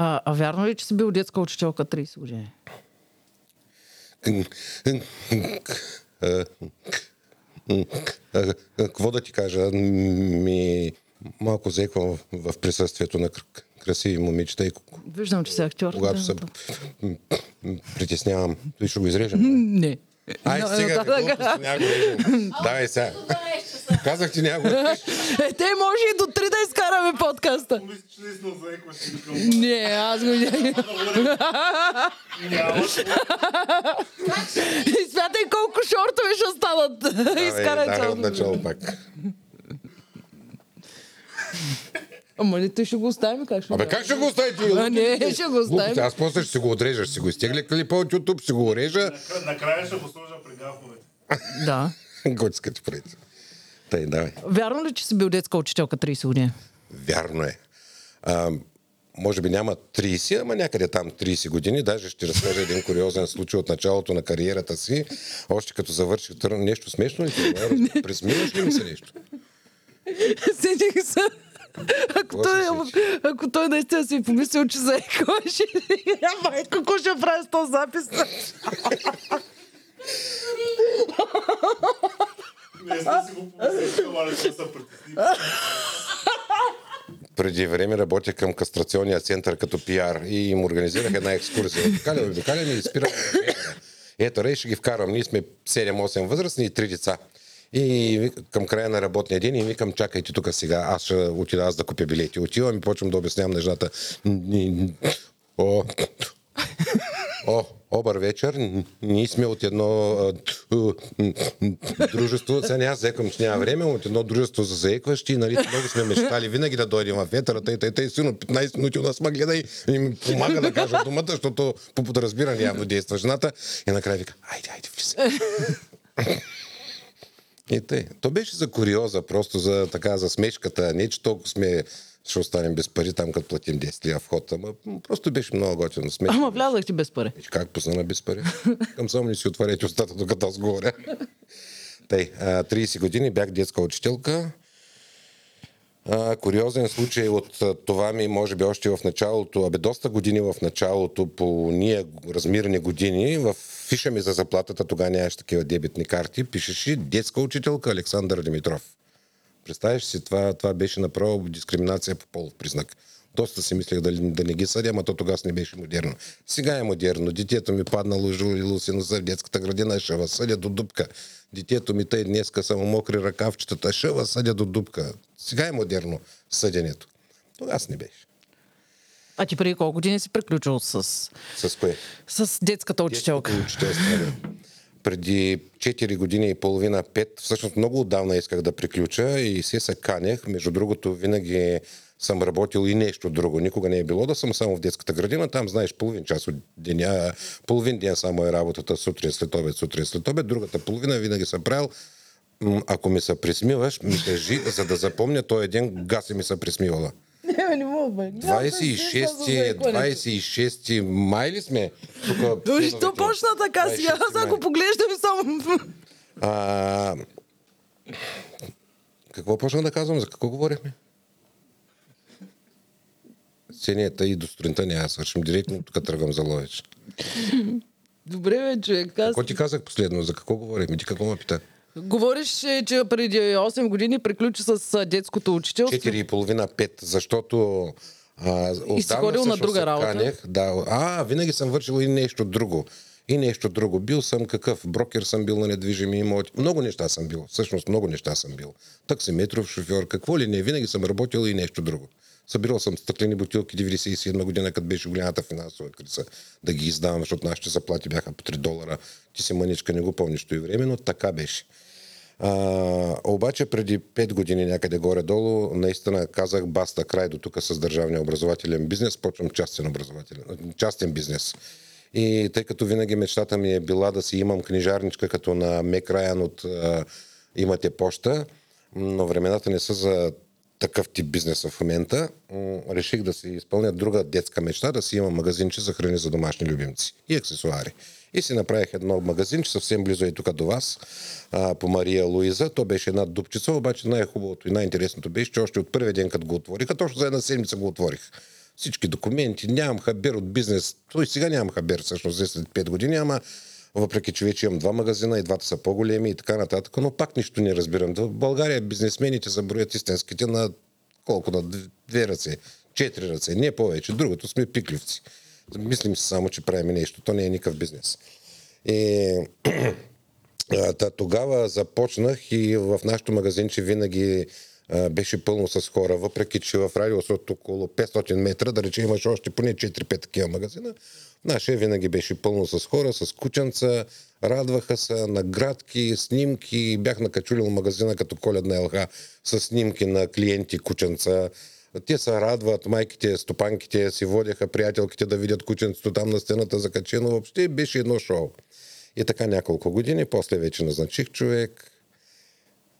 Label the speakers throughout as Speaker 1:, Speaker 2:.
Speaker 1: А, а вярно ли, че си бил детска учителка 30 години?
Speaker 2: Какво да ти кажа? Ми малко зеквам в присъствието на красиви момичета и
Speaker 1: Виждам, че си актьор.
Speaker 2: когато се притеснявам. Той ще го изрежем.
Speaker 1: Не.
Speaker 2: Ай,
Speaker 1: Но-
Speaker 2: сега, какво няма го. Давай сега. Казах ти няма го.
Speaker 1: Е, те може и до 3 да изкараме подкаста. Не, аз го не. И смятай колко шортове ще станат. Изкарай
Speaker 2: Давай
Speaker 1: цялото.
Speaker 2: от начало пак.
Speaker 1: Ама не, той ще го оставим как ще
Speaker 2: Абе, как ще го оставите?
Speaker 1: А, не, ще го оставим.
Speaker 2: Глупости, Аз после ще си го отрежа, ще си го изтегля клипа от YouTube, ще го орежа.
Speaker 3: Накрая- ще го сложа при гафовете.
Speaker 1: Да.
Speaker 2: Готска ти правите. Тъй, давай.
Speaker 1: Вярно ли, че си бил детска учителка 30 години?
Speaker 2: Вярно е. А, може би няма 30, ама някъде там 30 години. Даже ще разкажа един куриозен случай от началото на кариерата си. Още като завърших тър... нещо смешно ли? ти е? Присмиваш ли ми се нещо?
Speaker 1: Седих се. Ако той,
Speaker 2: случи?
Speaker 1: ако той наистина си е помислил, че заекваше, майко, какво ще прави с този запис?
Speaker 3: Не сте си го помислили, ама не сме се притесни.
Speaker 2: Преди време работя към кастрационния център като пиар и им организирах една екскурзия. Каля, бе, каля ми спирам. Ето, рей ще ги вкарам. Ние сме 7-8 възрастни и 3 деца. И към края на работния ден и викам, чакайте тук сега, аз ще отида аз да купя билети. Отивам и почвам да обяснявам нещата. О, О, обър вечер. Ние сме от едно дружество, сега няма заеквам, че няма време, от едно дружество за заекващи, нали, много сме мечтали винаги да дойдем в ветъра, тъй, тъй, тъй, силно 15 минути у нас ма гледа и, и ми помага да кажа думата, защото по подразбиране явно действа жената. И накрая вика, айде, айде, влизай. И тъй. То беше за куриоза, просто за така, за смешката. Не, че толкова сме ще останем без пари там, като платим 10 лия вход. Ама просто беше много готино. Смешно.
Speaker 1: Ама влязах ти без пари.
Speaker 2: Как пусна без пари? Към само не си отваряйте устата, докато аз говоря. Тъй, а, 30 години бях детска учителка. А, куриозен случай от това ми, може би още в началото, абе доста години в началото, по ние размирни години, в фиша ми за заплатата, тогава нямаше такива дебитни карти, пишеше детска учителка Александър Димитров. Представяш си, това, това беше направо дискриминация по полов признак. Доста си мислех да, да не ги съдя, ама то тогава не беше модерно. Сега е модерно. Детето ми паднало жилило си носа в детската градина, ще съдя до дупка. Детето ми тъй днеска само мокри ръкавчетата, ще съдя до дупка. Сега е модерно съденето. Тогава не беше.
Speaker 1: А ти преди колко години си приключил с,
Speaker 2: С кое?
Speaker 1: с детската учителка?
Speaker 2: Да. Преди 4 години и половина, 5, всъщност много отдавна исках да приключа и се се канех. Между другото, винаги съм работил и нещо друго. Никога не е било да съм само в детската градина. Там, знаеш, половин час от деня, половин ден само е работата, сутрин, след обед, сутрин, след обед. Другата половина винаги съм правил ако ми се присмиваш, ми кажи, за да запомня този ден, гаси ми се присмивала.
Speaker 1: Не, не мога, бе.
Speaker 2: 26, 26 май ли сме? Тук,
Speaker 1: Дори що почна така сега?
Speaker 2: 26
Speaker 1: Аз ако поглеждам само...
Speaker 2: А, какво почна да казвам? За какво говорихме? Сенията и до сутринта няма свършим. Директно тук тръгвам за Ловеч.
Speaker 1: Добре, бе, човек. Аз...
Speaker 2: Какво ти казах последно? За какво говорихме? Ти какво ме пита?
Speaker 1: Говориш, че преди 8 години приключи с детското учителство.
Speaker 2: 4,5-5, защото а,
Speaker 1: И си ходил на друга работа?
Speaker 2: Канех, да, а, винаги съм вършил и нещо друго. И нещо друго. Бил съм какъв? Брокер съм бил на недвижими имоти. Много неща съм бил. Всъщност много неща съм бил. Таксиметров шофьор, какво ли не. Винаги съм работил и нещо друго. Събирал съм стъклени бутилки 97 година, като беше голямата финансова криза, да ги издавам, защото нашите заплати бяха по 3 долара. Ти си мъничка, не го помниш и време, но така беше. А, обаче преди 5 години някъде горе-долу, наистина казах баста край до тук с държавния образователен бизнес, почвам частен, образователен, частен бизнес. И тъй като винаги мечтата ми е била да си имам книжарничка като на Мек Райан от а, Имате поща, но времената не са за такъв тип бизнес в момента, реших да си изпълня друга детска мечта, да си имам магазинче за храни за домашни любимци и аксесуари. И си направих едно магазинче, съвсем близо и тук до вас, по Мария Луиза. То беше една дупчица, обаче най-хубавото и най-интересното беше, че още от първия ден, като го отвориха, точно за една седмица го отворих. всички документи, нямам хабер от бизнес. Той сега нямам хабер, всъщност, след 5 години, ама въпреки че вече имам два магазина и двата са по-големи и така нататък, но пак нищо не разбирам. В България бизнесмените са броят истинските на колко? На две ръце, четири ръце, не повече. Другото сме пикливци. Мислим си само, че правим нещо. То не е никакъв бизнес. И та, тогава започнах и в нашото магазинче винаги беше пълно с хора, въпреки че в радиус от около 500 метра, да речем, имаше още поне 4-5 такива магазина, нашия винаги беше пълно с хора, с кученца, радваха се, наградки, снимки, бях накачулил магазина като коледна ЛХ с снимки на клиенти, кученца, те се радват, майките, стопанките си водяха приятелките да видят кученцето там на стената закачено. Въобще беше едно шоу. И така няколко години, после вече назначих човек.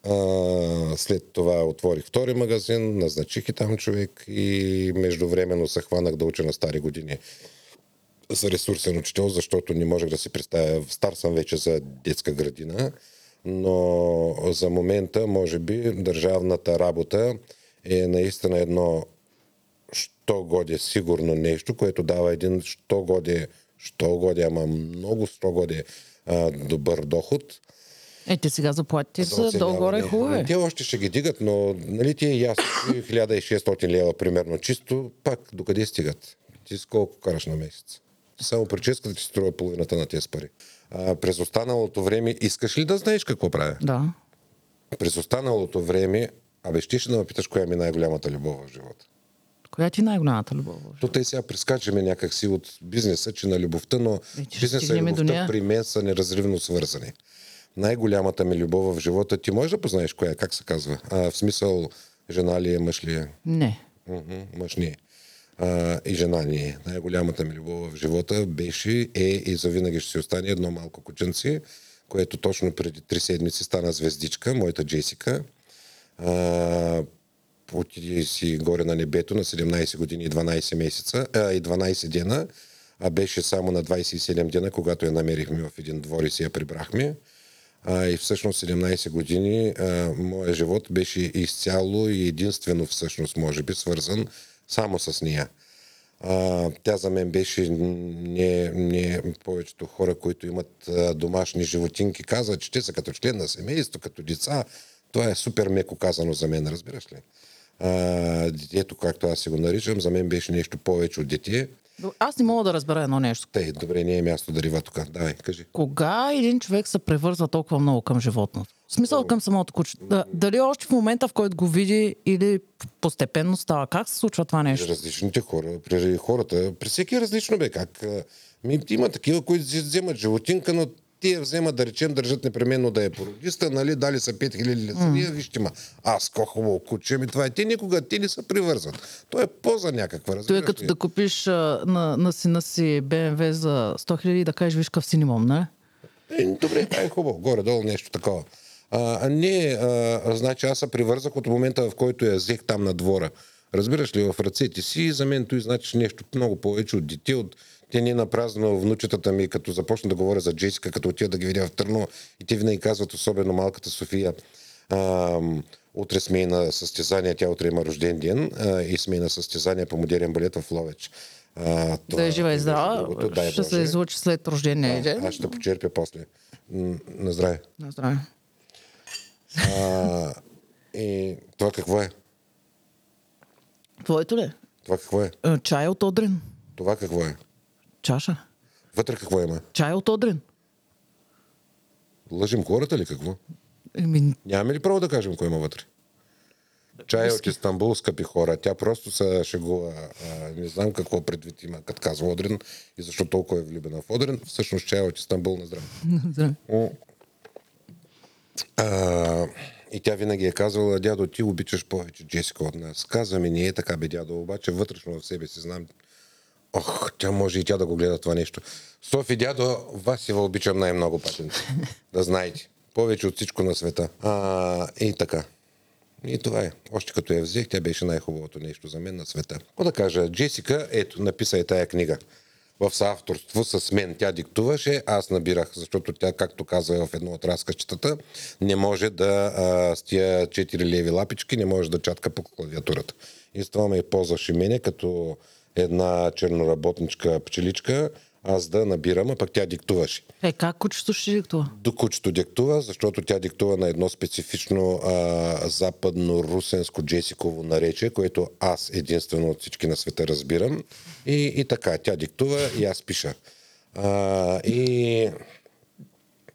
Speaker 2: А, след това отворих втори магазин, назначих и там човек и междувременно се хванах да уча на стари години за ресурсен учител, защото не можех да си представя. Стар съм вече за детска градина, но за момента, може би, държавната работа е наистина едно що годе сигурно нещо, което дава един що годе, що годе, ама много що годе а, добър доход.
Speaker 1: Е, те сега заплатите са долу-горе хубави.
Speaker 2: Те още ще ги дигат, но нали ти е ясно, 1600 лева примерно чисто, пак докъде стигат? Ти с колко караш на месец? Само прическата ти струва половината на тези пари. А, през останалото време искаш ли да знаеш какво правя?
Speaker 1: Да.
Speaker 2: През останалото време, абе, ще да ме питаш коя ми е най-голямата любов в живота.
Speaker 1: Коя ти е най-голямата любов?
Speaker 2: То те сега прескачаме някакси от бизнеса, че на любовта, но
Speaker 1: Е, че ще
Speaker 2: бизнеса и любовта при мен са неразривно свързани. Най-голямата ми любов в живота, ти можеш да познаеш коя, е, как се казва? А, в смисъл, жена ли е, мъж ли е?
Speaker 1: Не.
Speaker 2: Мгм, мъж ни е. А, и жена ни е. Най-голямата ми любов в живота беше, е и завинаги ще си остане едно малко кученце, което точно преди три седмици стана звездичка, моята Джесика. А, отиде си горе на небето на 17 години и 12 месеца, а, и 12 дена, а беше само на 27 дена, когато я намерихме в един двор и си я прибрахме. А, и всъщност 17 години а, моя живот беше изцяло и единствено всъщност, може би, свързан само с нея. А, тя за мен беше не, не повечето хора, които имат а, домашни животинки, казват, че те са като член на семейство, като деца. Това е супер меко казано за мен, разбираш ли? А, детето, както аз си го наричам, за мен беше нещо повече от дете.
Speaker 1: Аз не мога да разбера едно нещо.
Speaker 2: Тъй, добре, не е място да рива тук. Давай, кажи.
Speaker 1: Кога един човек се превързва толкова много към животното? В смисъл към самото куче. Да, дали още в момента, в който го види или постепенно става? Как се случва това
Speaker 2: При
Speaker 1: нещо?
Speaker 2: различните хора, при хората, при всеки е различно бе. Как? Ми, има такива, които си вземат животинка, но те вземат, да речем, държат непременно да е породиста, нали, дали са 5000 леса, mm. вижте ма, аз ко хубаво куче, ми това е. Те никога, те не се привързват. То е поза някаква,
Speaker 1: Той е
Speaker 2: разбираш
Speaker 1: като
Speaker 2: ли?
Speaker 1: да купиш а, на, на сина си БМВ за 100 000 и да кажеш, виж къв си имам, не?
Speaker 2: Е, добре, това е хубаво. Горе-долу нещо такова. А, не, а, значи аз се привързах от момента, в който я взех там на двора. Разбираш ли, в ръцете си, за мен той значи нещо много повече от дете, от те не напразно внучетата ми, като започна да говоря за Джесика, като отида да ги видя в Търно, и те винаги казват, особено малката София, а, утре сме и на състезание, тя утре има рожден ден а, и сме и на състезание по модерен балет в Ловеч. А,
Speaker 1: Да е жива и здрава.
Speaker 2: другото, дай
Speaker 1: Ще се излучи след рождения ден.
Speaker 2: Аз ще почерпя после. На здраве.
Speaker 1: На здраве.
Speaker 2: А, и това какво е?
Speaker 1: Твоето ли?
Speaker 2: Това какво е?
Speaker 1: Е, Чай от Одрин.
Speaker 2: Това какво е?
Speaker 1: Чаша.
Speaker 2: Вътре какво има?
Speaker 1: Чай от Одрин.
Speaker 2: Лъжим хората ли какво?
Speaker 1: Еми,
Speaker 2: Нямаме ли право да кажем кой има вътре? Чай от Истанбул, скъпи хора. Тя просто се шегува. А, не знам какво предвид има, като казва Одрин и защо толкова е влюбена в Одрин. Всъщност чай от Истанбул на здраве.
Speaker 1: здраве.
Speaker 2: М. А, и тя винаги е казвала, дядо, ти обичаш повече Джесика от нас. Казва ми, не е така, бе, дядо, обаче вътрешно в себе си знам, ох, тя може и тя да го гледа това нещо. Софи, дядо, вас си обичам най-много патенци. да знаете. Повече от всичко на света. А, и така. И това е. Още като я взех, тя беше най-хубавото нещо за мен на света. Какво да кажа? Джесика, ето, написа и тая книга. В съавторство с мен тя диктуваше, аз набирах, защото тя, както каза в едно от разказчетата, не може да а, с тия 4 леви лапички, не може да чатка по клавиатурата. И с това ме ползваше мене като една черноработничка пчеличка, аз да набирам, а пък тя диктуваше.
Speaker 1: Е, как кучето ще диктува?
Speaker 2: До кучето диктува, защото тя диктува на едно специфично а, западно-русенско джесиково наречие, което аз единствено от всички на света разбирам. И, и така, тя диктува и аз пиша. А, и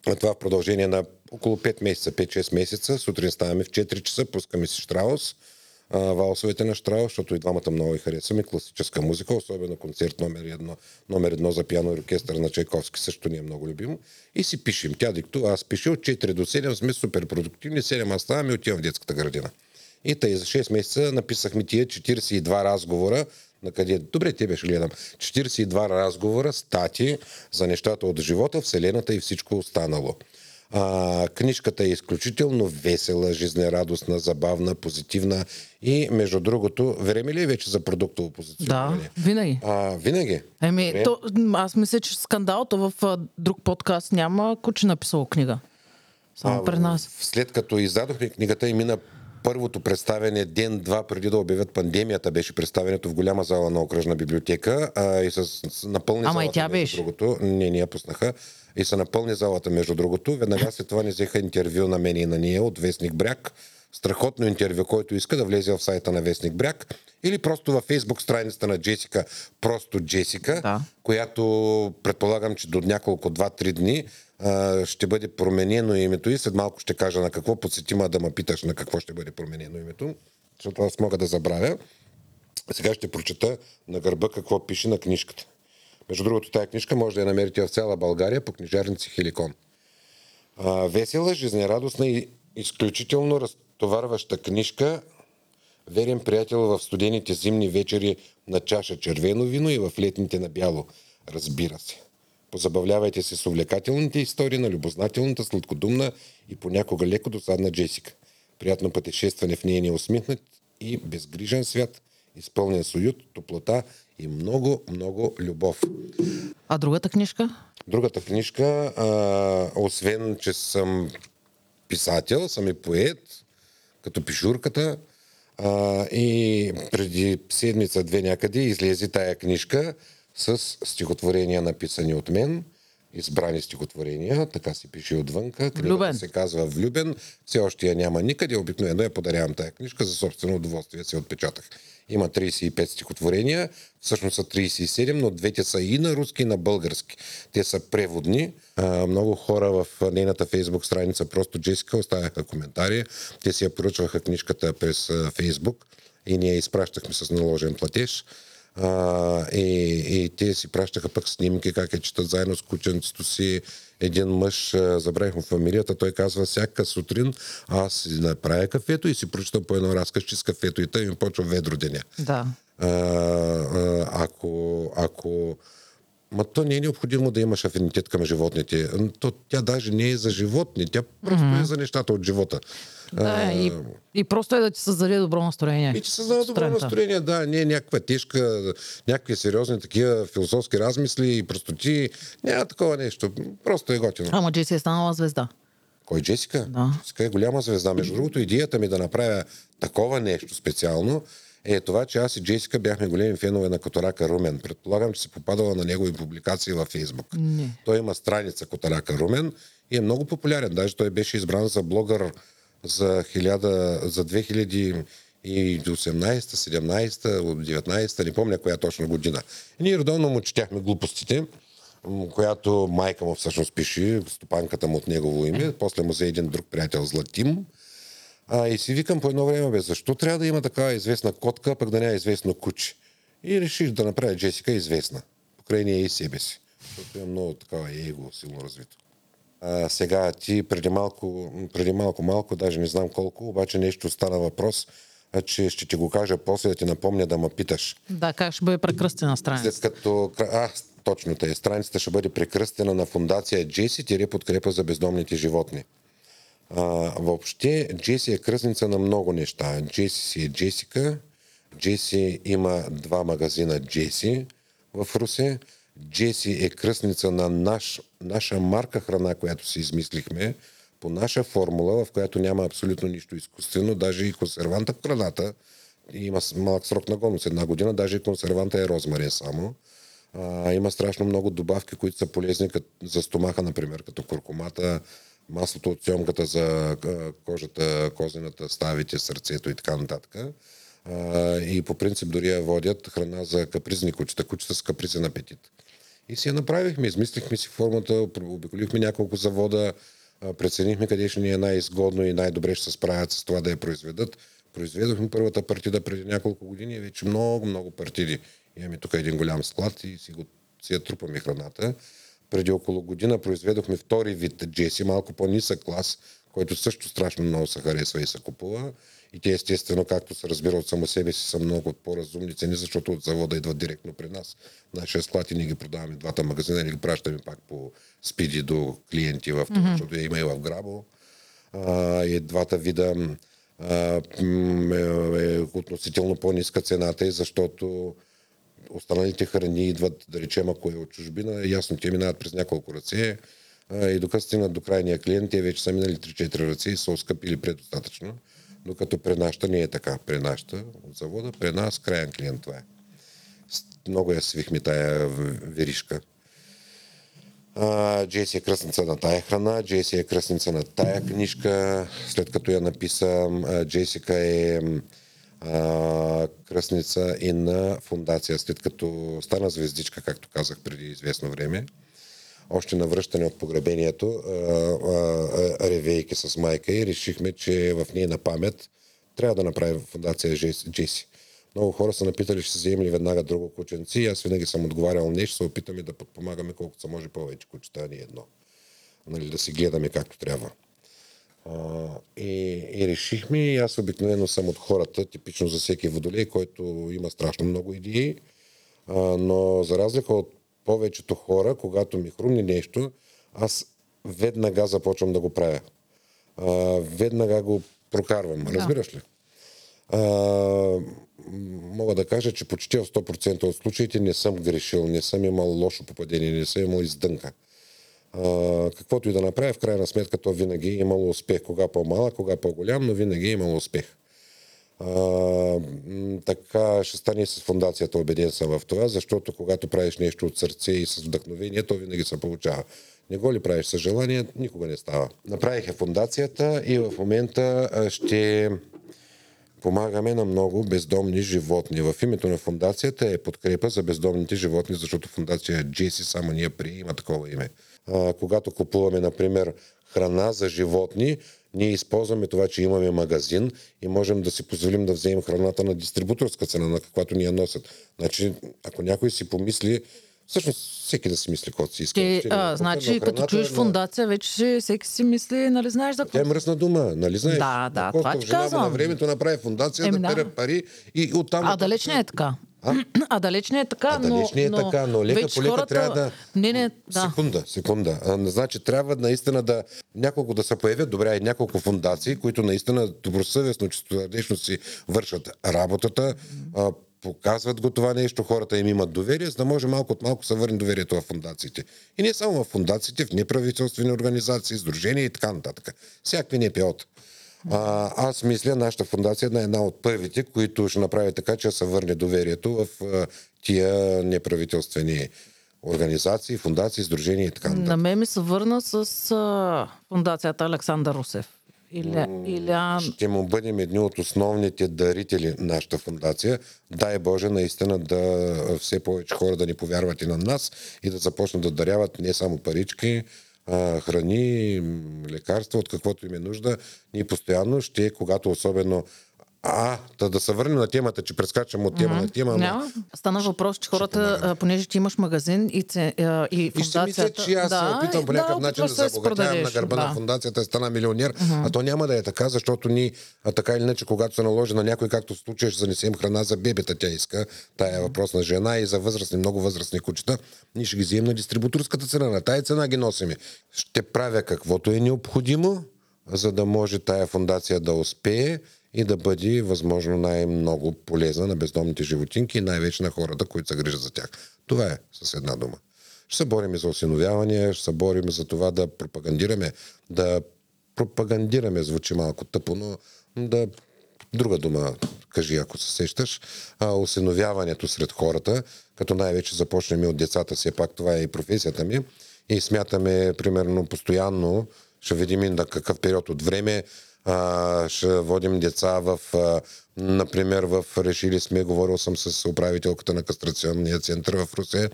Speaker 2: това в продължение на около 5 месеца, 5-6 месеца. Сутрин ставаме в 4 часа, пускаме си Штраус, а, на Штраус, защото и двамата много ги харесваме, класическа музика, особено концерт номер едно, номер едно за пиано и оркестър на Чайковски, също ни е много любимо. И си пишем. Тя диктува, аз пиша от 4 до 7, сме супер продуктивни, 7 аз ставаме и отивам в детската градина. И тъй за 6 месеца написахме тия 42 разговора, на къде... Добре, те беше гледам. 42 разговора, стати за нещата от живота, Вселената и всичко останало. А, книжката е изключително весела, жизнерадостна, забавна, позитивна и, между другото, време ли е вече за продуктово
Speaker 1: Да,
Speaker 2: позициониране?
Speaker 1: винаги.
Speaker 2: А, винаги.
Speaker 1: Еми, то, аз мисля, че скандалото в а, друг подкаст няма куче написало книга. Само
Speaker 2: А,
Speaker 1: при нас.
Speaker 2: След като издадохме книгата и мина първото представяне ден-два преди да обявят пандемията, беше представенето в голяма зала на окръжна библиотека а, и с, с напълни
Speaker 1: Ама и
Speaker 2: залата,
Speaker 1: тя
Speaker 2: между
Speaker 1: беше.
Speaker 2: другото. Не, ни я пуснаха. И са напълни залата, между другото. Веднага след това ни взеха интервю на мен и на ние от Вестник Бряг. Страхотно интервю, който иска да влезе в сайта на Вестник Бряг или просто във фейсбук страницата на Джесика, просто Джесика,
Speaker 1: Да.
Speaker 2: която предполагам, че до няколко, 2-3 дни ще бъде променено името и след малко ще кажа на какво подсетима да ме питаш на какво ще бъде променено името, защото аз мога да забравя. Сега ще прочета на гърба какво пише на книжката. Между другото, тази книжка може да я намерите в цяла България по книжарници Хеликон. А, весела, жизнерадостна и изключително разтоварваща книжка. Верен приятел в студените зимни вечери на чаша червено вино и в летните на бяло. Разбира се. Позабавлявайте се с увлекателните истории на любознателната, сладкодумна и понякога леко досадна Джесика. Приятно пътешестване в нейния усмихнат и безгрижен свят, изпълнен с уют, топлота и много, много любов.
Speaker 1: А другата книжка?
Speaker 2: Другата книжка, а, освен, че съм писател, съм и поет, като пишурката. А, и преди седмица-две някъде излезе тая книжка с стихотворения, написани от мен, избрани стихотворения, така се пише отвънка. Книгата се казва Влюбен. Все още я няма никъде. Обикновено я подарявам тая книжка за собствено удоволствие. Се отпечатах. Има 35 стихотворения, всъщност са 37, но двете са и на руски, и на български. Те са преводни. А, много хора в нейната фейсбук страница, просто Джесика, оставяха коментари. Те си я поръчваха книжката през фейсбук и ние изпращахме с наложен платеж. А, и, и те си пращаха пък снимки, как я четат заедно с кученцето си. Един мъж, забравих му фамилията, той казва, всяка сутрин аз си направя кафето и си прочитам по едно разказ, с кафето и тъй ми почва ведро деня.
Speaker 1: Да.
Speaker 2: А, а, ако, ако Ма то не е необходимо да имаш афинитет към животните. То, тя даже не е за животни, тя просто mm-hmm. е за нещата от живота.
Speaker 1: Да, и, и просто е да ти създаде добро настроение.
Speaker 2: И че създава добро настроение, да, не е някаква тежка, някакви сериозни такива философски размисли и простоти. Няма такова нещо. Просто е готино.
Speaker 1: Ама Джеси е станала звезда.
Speaker 2: Кой Джесика?
Speaker 1: Да.
Speaker 2: Джесика е голяма звезда. Между другото, идеята ми да направя такова нещо специално е това, че аз и Джесика бяхме големи фенове на Которака Румен. Предполагам, че си попадала на негови публикации във Фейсбук.
Speaker 1: Не.
Speaker 2: Той има страница Которака Румен и е много популярен. Даже той беше избран за блогър за, 1000, за 2018, 17, 19, не помня коя точно година. И ние редовно му четяхме глупостите, която майка му всъщност пише, стопанката му от негово име. После му взе един друг приятел Златим. А, и си викам по едно време, бе, защо трябва да има такава известна котка, пък да не е известно куче? И реших да направя Джесика известна. Покрай нея и себе си. Защото има много такава его силно развито. А, сега ти преди малко, преди малко, малко, даже не знам колко, обаче нещо стана въпрос, а, че ще ти го кажа после да ти напомня да ме питаш.
Speaker 1: Да, как ще бъде прекръстена страница?
Speaker 2: След като... А, точно тъй. Страницата ще бъде прекръстена на фундация Джеси, тире подкрепа за бездомните животни. А, въобще, Джеси е кръстница на много неща. Джеси си е Джесика. Джеси има два магазина Джеси в Русе. Джеси е кръстница на наш, наша марка храна, която си измислихме, по наша формула, в която няма абсолютно нищо изкуствено, даже и консерванта в храната има малък срок на годност, една година, даже и консерванта е розмарин само. А, има страшно много добавки, които са полезни кът, за стомаха, например, като куркумата, маслото от сьомката за кожата, козината, ставите, сърцето и така нататък. И по принцип дори я водят храна за капризни кучета, кучета с капризен апетит. И си я направихме, измислихме си формата, обиколихме няколко завода, преценихме къде ще ни е най-изгодно и най-добре ще се справят с това да я произведат. Произведохме първата партида преди няколко години вече много, много партиди. Имаме тук един голям склад и си, го, си я трупаме храната. Преди около година произведохме втори вид джеси, малко по-нисък клас, който също страшно много се харесва и се купува. И те естествено, както се разбира от само себе си, са много по-разумни цени, защото от завода идват директно при нас. Нашия склад и ние ги продаваме двата магазина и ги пращаме пак по спиди до клиенти, в, mm-hmm. защото я има и в Грабо. А, и двата вида а, е, е относително по-ниска цената, и защото останалите храни идват, да речем, ако е от чужбина, ясно, те минават през няколко ръце и докато стигнат до крайния клиент, те вече са минали 3-4 ръце и са оскъпили предостатъчно. Докато при нашата не е така. При нашата от завода, при нас крайен клиент това е. Много я свихме тая веришка. Джейси е кръстница на тая храна, Джейси е кръстница на тая книжка. След като я написа, а, Джейсика е м, а, кръстница и на фундация, след като стана звездичка, както казах преди известно време. Още на връщане от погребението, ревейки с майка и решихме, че в нейна памет трябва да направим фундация Джейси-. Много хора са напитали, ще вземем ли веднага друго кученци. Аз винаги съм отговарял, не, ще се опитаме да подпомагаме колкото се може повече кучета, а не едно. Нали, да си гледаме както трябва. А, и, и решихме, и аз обикновено съм от хората, типично за всеки водолей, който има страшно много идеи, а, но за разлика от повечето хора, когато ми хрумне нещо, аз веднага започвам да го правя. А, веднага го прокарвам. Разбираш ли? А, мога да кажа, че почти в 100% от случаите не съм грешил, не съм имал лошо попадение, не съм имал издънка. Каквото и да направя, в крайна сметка то винаги е имало успех. Кога по-малък, кога по-голям, но винаги е имало успех. А, така ще стане и с фундацията, убеден съм в това, защото когато правиш нещо от сърце и с вдъхновение, то винаги се получава. Не го ли правиш със желание, никога не става. Направих я фундацията и в момента ще помагаме на много бездомни животни. В името на фундацията е подкрепа за бездомните животни, защото фундация Джеси само ние при има такова име. А, когато купуваме, например, храна за животни, ние използваме това, че имаме магазин и можем да си позволим да вземем храната на дистрибуторска цена, на каквато ни я носят. Значи, ако някой си помисли, всъщност всеки да си мисли каквото си иска. Няма
Speaker 1: а,
Speaker 2: какво,
Speaker 1: значи, като чуеш
Speaker 2: на-
Speaker 1: фундация, вече всеки си мисли, нали знаеш за
Speaker 2: Тя е
Speaker 1: какво.
Speaker 2: мръсна дума, нали знаеш?
Speaker 1: Да, да,
Speaker 2: Костов,
Speaker 1: това ти казвам.
Speaker 2: на времето направи фундация
Speaker 1: Еми,
Speaker 2: да
Speaker 1: да.
Speaker 2: пере пари и оттам...
Speaker 1: А далеч не е така. А далеч не е така,
Speaker 2: А,
Speaker 1: но,
Speaker 2: далеч не е
Speaker 1: но
Speaker 2: така, но лека по лека
Speaker 1: хората...
Speaker 2: трябва да...
Speaker 1: Не, не, да.
Speaker 2: Секунда, секунда. А, значи трябва наистина да... Няколко да се появят, добре, и няколко фундации, които наистина добросъвестно, чистосърдечно си вършат работата, а, показват го това нещо, хората им имат доверие, за да може малко от малко се върне доверието в фундациите. И не само в фундациите, в неправителствени организации, сдружения и така нататък. Всякакви НПО-та. А, аз мисля, нашата фундация е една от първите, които ще направи така, че се върне доверието в а, тия неправителствени организации, фундации, сдружения и така нататък.
Speaker 1: На мен ми се върна с а, фундацията Александър Русев. Иля, Илян...
Speaker 2: Ще му бъдем едни от основните дарители на нашата фундация. Дай Боже наистина да все повече хора да ни повярват и на нас и да започнат да даряват не само парички, храни, лекарства, от каквото им е нужда. Ние постоянно ще, когато особено а, да, да се върнем на темата, че прескачам от тема на тема,
Speaker 1: Няма. Стана въпрос, че хората, а, понеже ти имаш магазин и, це, и
Speaker 2: И ще мисля,
Speaker 1: фундацията...
Speaker 2: че аз се опитам по някакъв начин да
Speaker 1: се
Speaker 2: обогатявам на гърба на
Speaker 1: да.
Speaker 2: фундацията и стана милионер. А то няма да е така, защото ни, а така или иначе, когато се наложи на някой, както в случая, ще занесем храна за бебета, тя иска, тая е въпрос на жена и за възрастни, много възрастни кучета, ние ще ги вземем на дистрибуторската цена. На тая цена ги носиме. Ще правя каквото е необходимо, за да може тая фундация да успее и да бъде възможно най-много полезна на бездомните животинки и най-вече на хората, които се грижат за тях. Това е с една дума. Ще се борим за осиновяване, ще се борим за това да пропагандираме, да пропагандираме, звучи малко тъпо, но да друга дума, кажи ако се сещаш, а, осиновяването сред хората, като най-вече започнем от децата, все пак това е и професията ми. И смятаме, примерно, постоянно, ще видим на какъв период от време, а, ще водим деца в, а, например, в решили сме, говорил съм с управителката на кастрационния център в Русе,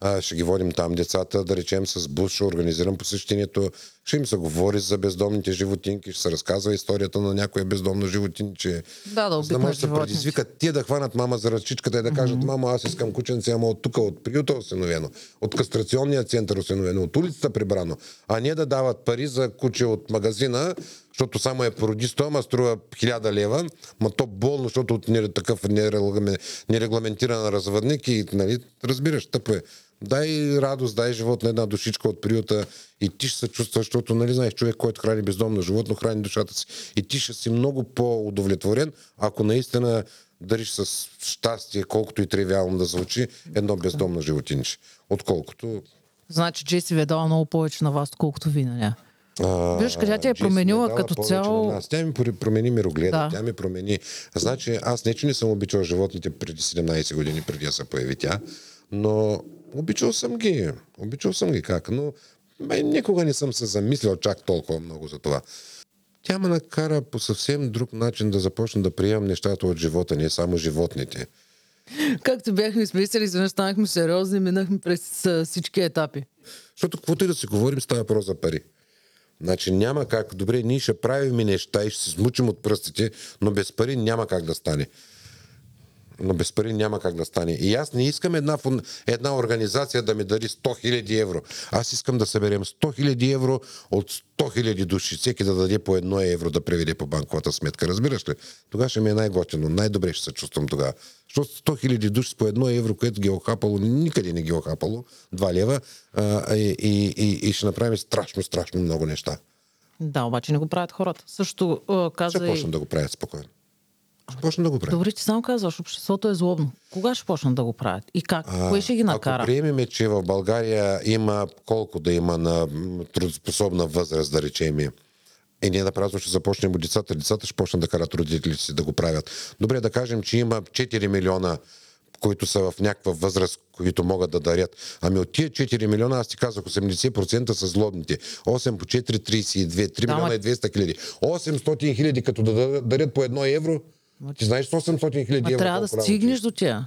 Speaker 2: а, ще ги водим там децата, да речем с бус, ще организирам посещението, ще им се говори за бездомните животинки, ще се разказва историята на някоя бездомно животинче.
Speaker 1: Да, да
Speaker 2: За да може да предизвикат тия да хванат мама за ръчичката и да кажат, мамо, аз искам кученце, ама от тук, от приюта осиновено, от кастрационния център осиновено, от улицата прибрано, а не да дават пари за куче от магазина, защото само е породисто, ама струва 1000 лева, ма то болно, защото от такъв нерегламен- нерегламентиран развъдник и, нали, разбираш, тъпо е. Дай радост, дай живот на една душичка от приюта и ти ще се чувстваш, защото, нали знаеш, човек, който храни бездомно животно, храни душата си. И ти ще си много по-удовлетворен, ако наистина дариш с щастие, колкото и тривиално да звучи, едно бездомно животинче. Отколкото
Speaker 1: Значи Джеси ви е дала много повече на вас, отколкото ви на нея. Виж, тя е
Speaker 2: ми
Speaker 1: променила като цяло-.
Speaker 2: Тя ми пр- промени мирогледа,
Speaker 1: Да.
Speaker 2: тя ми промени. Значи, аз не, че не съм обичал животните преди 17 години, преди да се появи тя, но обичал съм ги. Обичал съм ги как, но бе, никога не съм се замислял чак толкова много за това. Тя ме накара по съвсем друг начин да започна да приемам нещата от живота, не само животните.
Speaker 1: Както бяхме измислили, изведнъж станахме сериозни и минахме през всички етапи.
Speaker 2: Защото каквото и да си говорим, става въпрос за пари. Значи няма как, добре, ние ще правим неща и ще се смучим от пръстите, но без пари няма как да стане. Но без пари няма как да стане. И аз не искам една, една организация да ми дари 100 000 евро. Аз искам да съберем 100 000 евро от 100 000 души. Всеки да даде по едно евро да преведе по банковата сметка. Разбираш ли? Тогава ще ми е най-готино. Най-добре ще се чувствам тогава. Защото 100 000 души по едно евро, което ги е охапало, никъде не ги е охапало, 2 лева, а, и, и, и, и ще направим страшно, страшно много неща.
Speaker 1: Да, обаче не го правят хората. Също а, каза
Speaker 2: Ще
Speaker 1: и...
Speaker 2: почнем да го правят спокойно. Ще почнем да го правят.
Speaker 1: Добре, ти само казваш, обществото е злобно. Кога ще почнат да го правят? И как? Кое ще ги накара?
Speaker 2: Ако приемеме, че в България има колко да има на трудоспособна възраст, да речем, и ние направо ще започнем от децата. Децата ще почнат да карат родителите си да го правят. Добре, да кажем, че има 4 милиона които са в някаква възраст, които могат да дарят. Ами от тия 4 милиона, аз ти казах, 80% са злобните. 8 по 4, 32. 3
Speaker 1: Да,
Speaker 2: милиона и 200 хиляди. 800 хиляди, като да дарят по едно евро, ти знаеш 800 хиляди евро.
Speaker 1: трябва да
Speaker 2: работи?
Speaker 1: стигнеш до тя.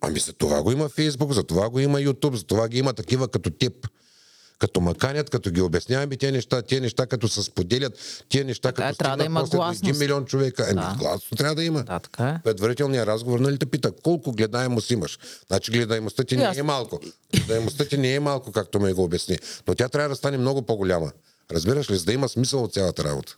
Speaker 2: Ами за това го има Фейсбук, за това го има Ютуб, за това ги има такива като теб. Като маканят, като ги обясняваме тези неща, тези неща като се споделят, тези неща
Speaker 1: Така е,
Speaker 2: като
Speaker 1: трябва да има
Speaker 2: после
Speaker 1: гласност.
Speaker 2: 1 милион човека. Еми,
Speaker 1: Да.
Speaker 2: гласно трябва да има.
Speaker 1: Да, така е.
Speaker 2: Предварителният разговор, нали те пита, колко гледаемост имаш? Значи гледаемостта ти не е малко. Гледаемостта ти не е малко, както ме го обясни. Но тя трябва да стане много по-голяма. Разбираш ли, за да има смисъл от цялата работа.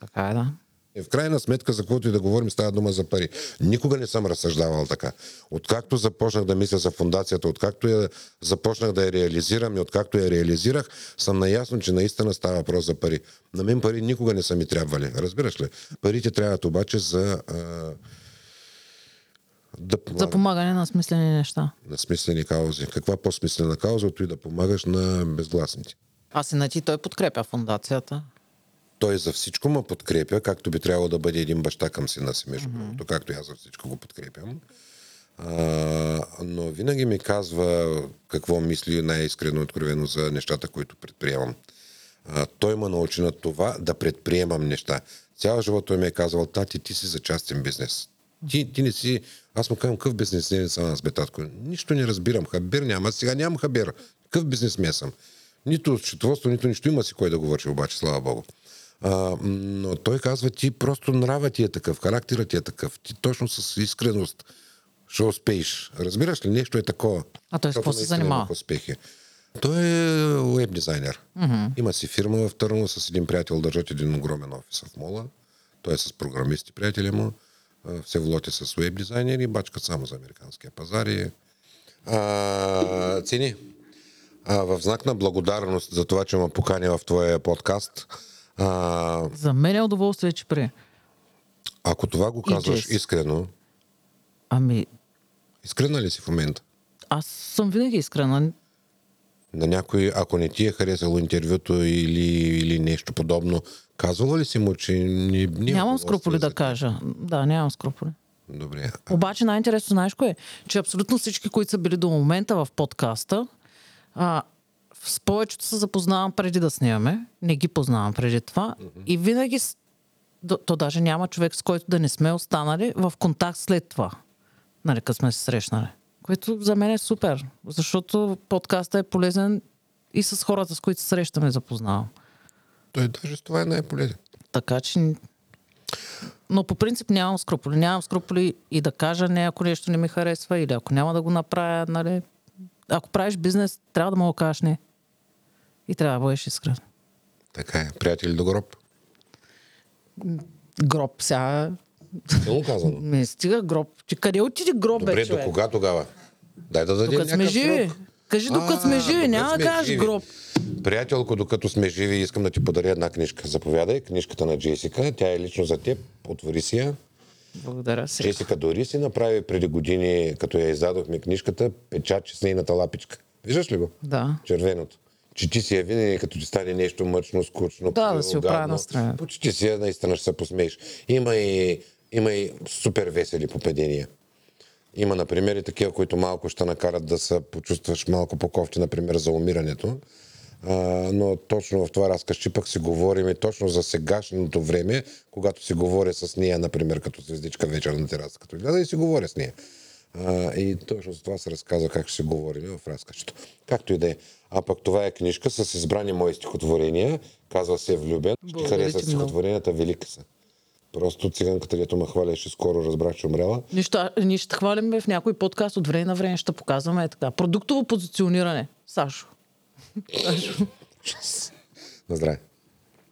Speaker 1: Така е, да.
Speaker 2: И в крайна сметка, за каквото и да говорим, става дума за пари. Никога не съм разсъждавал така. Откакто започнах да мисля за фундацията, откакто я започнах да я реализирам и откакто я реализирах, съм наясно, че наистина става въпрос за пари. На мен пари никога не са ми трябвали. Разбираш ли? Парите трябват обаче за а, да
Speaker 1: За помагане на смислени неща.
Speaker 2: на смислени каузи. Каква по-смислена кауза, от и да помагаш на безгласните?
Speaker 1: Аз иначе той подкрепя фундацията.
Speaker 2: Той за всичко ме подкрепя, както би трябвало да бъде един баща към сина си, между другото, както и аз за всичко го подкрепям. А, но винаги ми казва какво мисли най-искрено откровено за нещата, които предприемам. А, той ме научи на това да предприемам неща. Цял живот той ми е казвал, тати, ти си за частен бизнес. Ти, ти не си... Аз му казвам, какъв бизнес не съм аз, бе, татко? Нищо не разбирам. Хабер няма. Аз сега нямам хабер. Какъв бизнесмен съм? Нито счетоводство, нито нищо има си кой да го върши, обаче, слава Богу. А, но той казва, ти просто нрава ти е такъв, характерът ти е такъв. Ти точно с искреност ще успееш. Разбираш ли? Нещо е такова.
Speaker 1: А той с какво се занимава?
Speaker 2: успехи. Той е веб дизайнер. Mm-hmm. Има си фирма в Търново с един приятел, държат един огромен офис в Мола. Той е с програмисти, приятели му. Все влоти с веб дизайнери, бачкат само за американския пазар. И... А, цени. А, в знак на благодарност за това, че ме покани в твоя подкаст, а,
Speaker 1: За мен е удоволствие, че при.
Speaker 2: ако това го казваш искрено,
Speaker 1: Ами,
Speaker 2: искрена ли си в момента?
Speaker 1: аз съм винаги искрена.
Speaker 2: На някой, ако не ти е харесало интервюто или, или нещо подобно, казвала ли си му, че не, не
Speaker 1: Нямам скрупули да кажа. Да, нямам скрупули.
Speaker 2: Добре.
Speaker 1: Обаче най-интересно, знаеш кое? е? Че абсолютно всички, които са били до момента в подкаста, а, с повечето се запознавам преди да снимаме. Не ги познавам преди това. И винаги, то, даже няма човек, с който да не сме останали в контакт след това. Нали, като сме се срещнали. Което за мен е супер. Защото подкаста е полезен и с хората, с които се срещаме, запознавам.
Speaker 2: Той даже с това е най-полезен.
Speaker 1: Така че... Но по принцип нямам скрупули. Нямам скрупули и да кажа не, ако нещо не ми харесва или ако няма да го направя, нали... Ако правиш бизнес, трябва да му го кажеш не. И трябва да бъдеш искрен.
Speaker 2: Така е. Приятели до гроб.
Speaker 1: Гроб сега...
Speaker 2: Силно казано.
Speaker 1: Не стига гроб. Ти къде отиде гроб,
Speaker 2: Добре,
Speaker 1: бе,
Speaker 2: до кога тогава? Дай да дадем
Speaker 1: сме живи.
Speaker 2: срок.
Speaker 1: Кажи докато сме живи, няма да кажеш гроб.
Speaker 2: Приятелко, докато сме живи, искам да ти подаря една книжка. Заповядай, книжката на Джесика. Тя е лично за теб. Отвори си я.
Speaker 1: Благодаря си.
Speaker 2: Джесика дори си направи преди години, като я издадохме книжката, печатче с нейната лапичка. Виждаш ли го?
Speaker 1: Да.
Speaker 2: Червеното. Чети си я винаги, като ти стане нещо мъчно, скучно.
Speaker 1: Да, да си оправя
Speaker 2: гадно.
Speaker 1: настроението.
Speaker 2: Почти си я, наистина ще се посмееш. Има и, има и супер весели попадения. Има, например, и такива, които малко ще накарат да се почувстваш малко по-кофти, например, за умирането. А, но точно в това разказ пък си говорим и точно за сегашното време, когато си говоря с нея, например, като звездичка вечер на тераса, като гледа и си говоря с нея. А, и точно за това се разказва как ще си говорим в разказчето. Както и да е. А пък това е книжка с избрани мои стихотворения. Казва се Влюбен. Ще хареса стихотворенията, велики са. Просто циганката, дето ме хваляше, скоро разбрах, че умряла.
Speaker 1: Нищо, ние ще хвалим в някой подкаст от време на време, ще показваме е така. Продуктово позициониране. Сашо. Сашо.
Speaker 2: На здраве.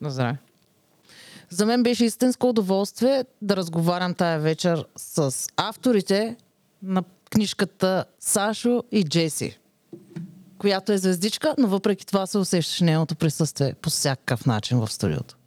Speaker 1: На здраве. За мен беше истинско удоволствие да разговарям тая вечер с авторите на книжката Сашо и Джеси, която е звездичка, но въпреки това се усещаш нейното присъствие по всякакъв начин в студиото.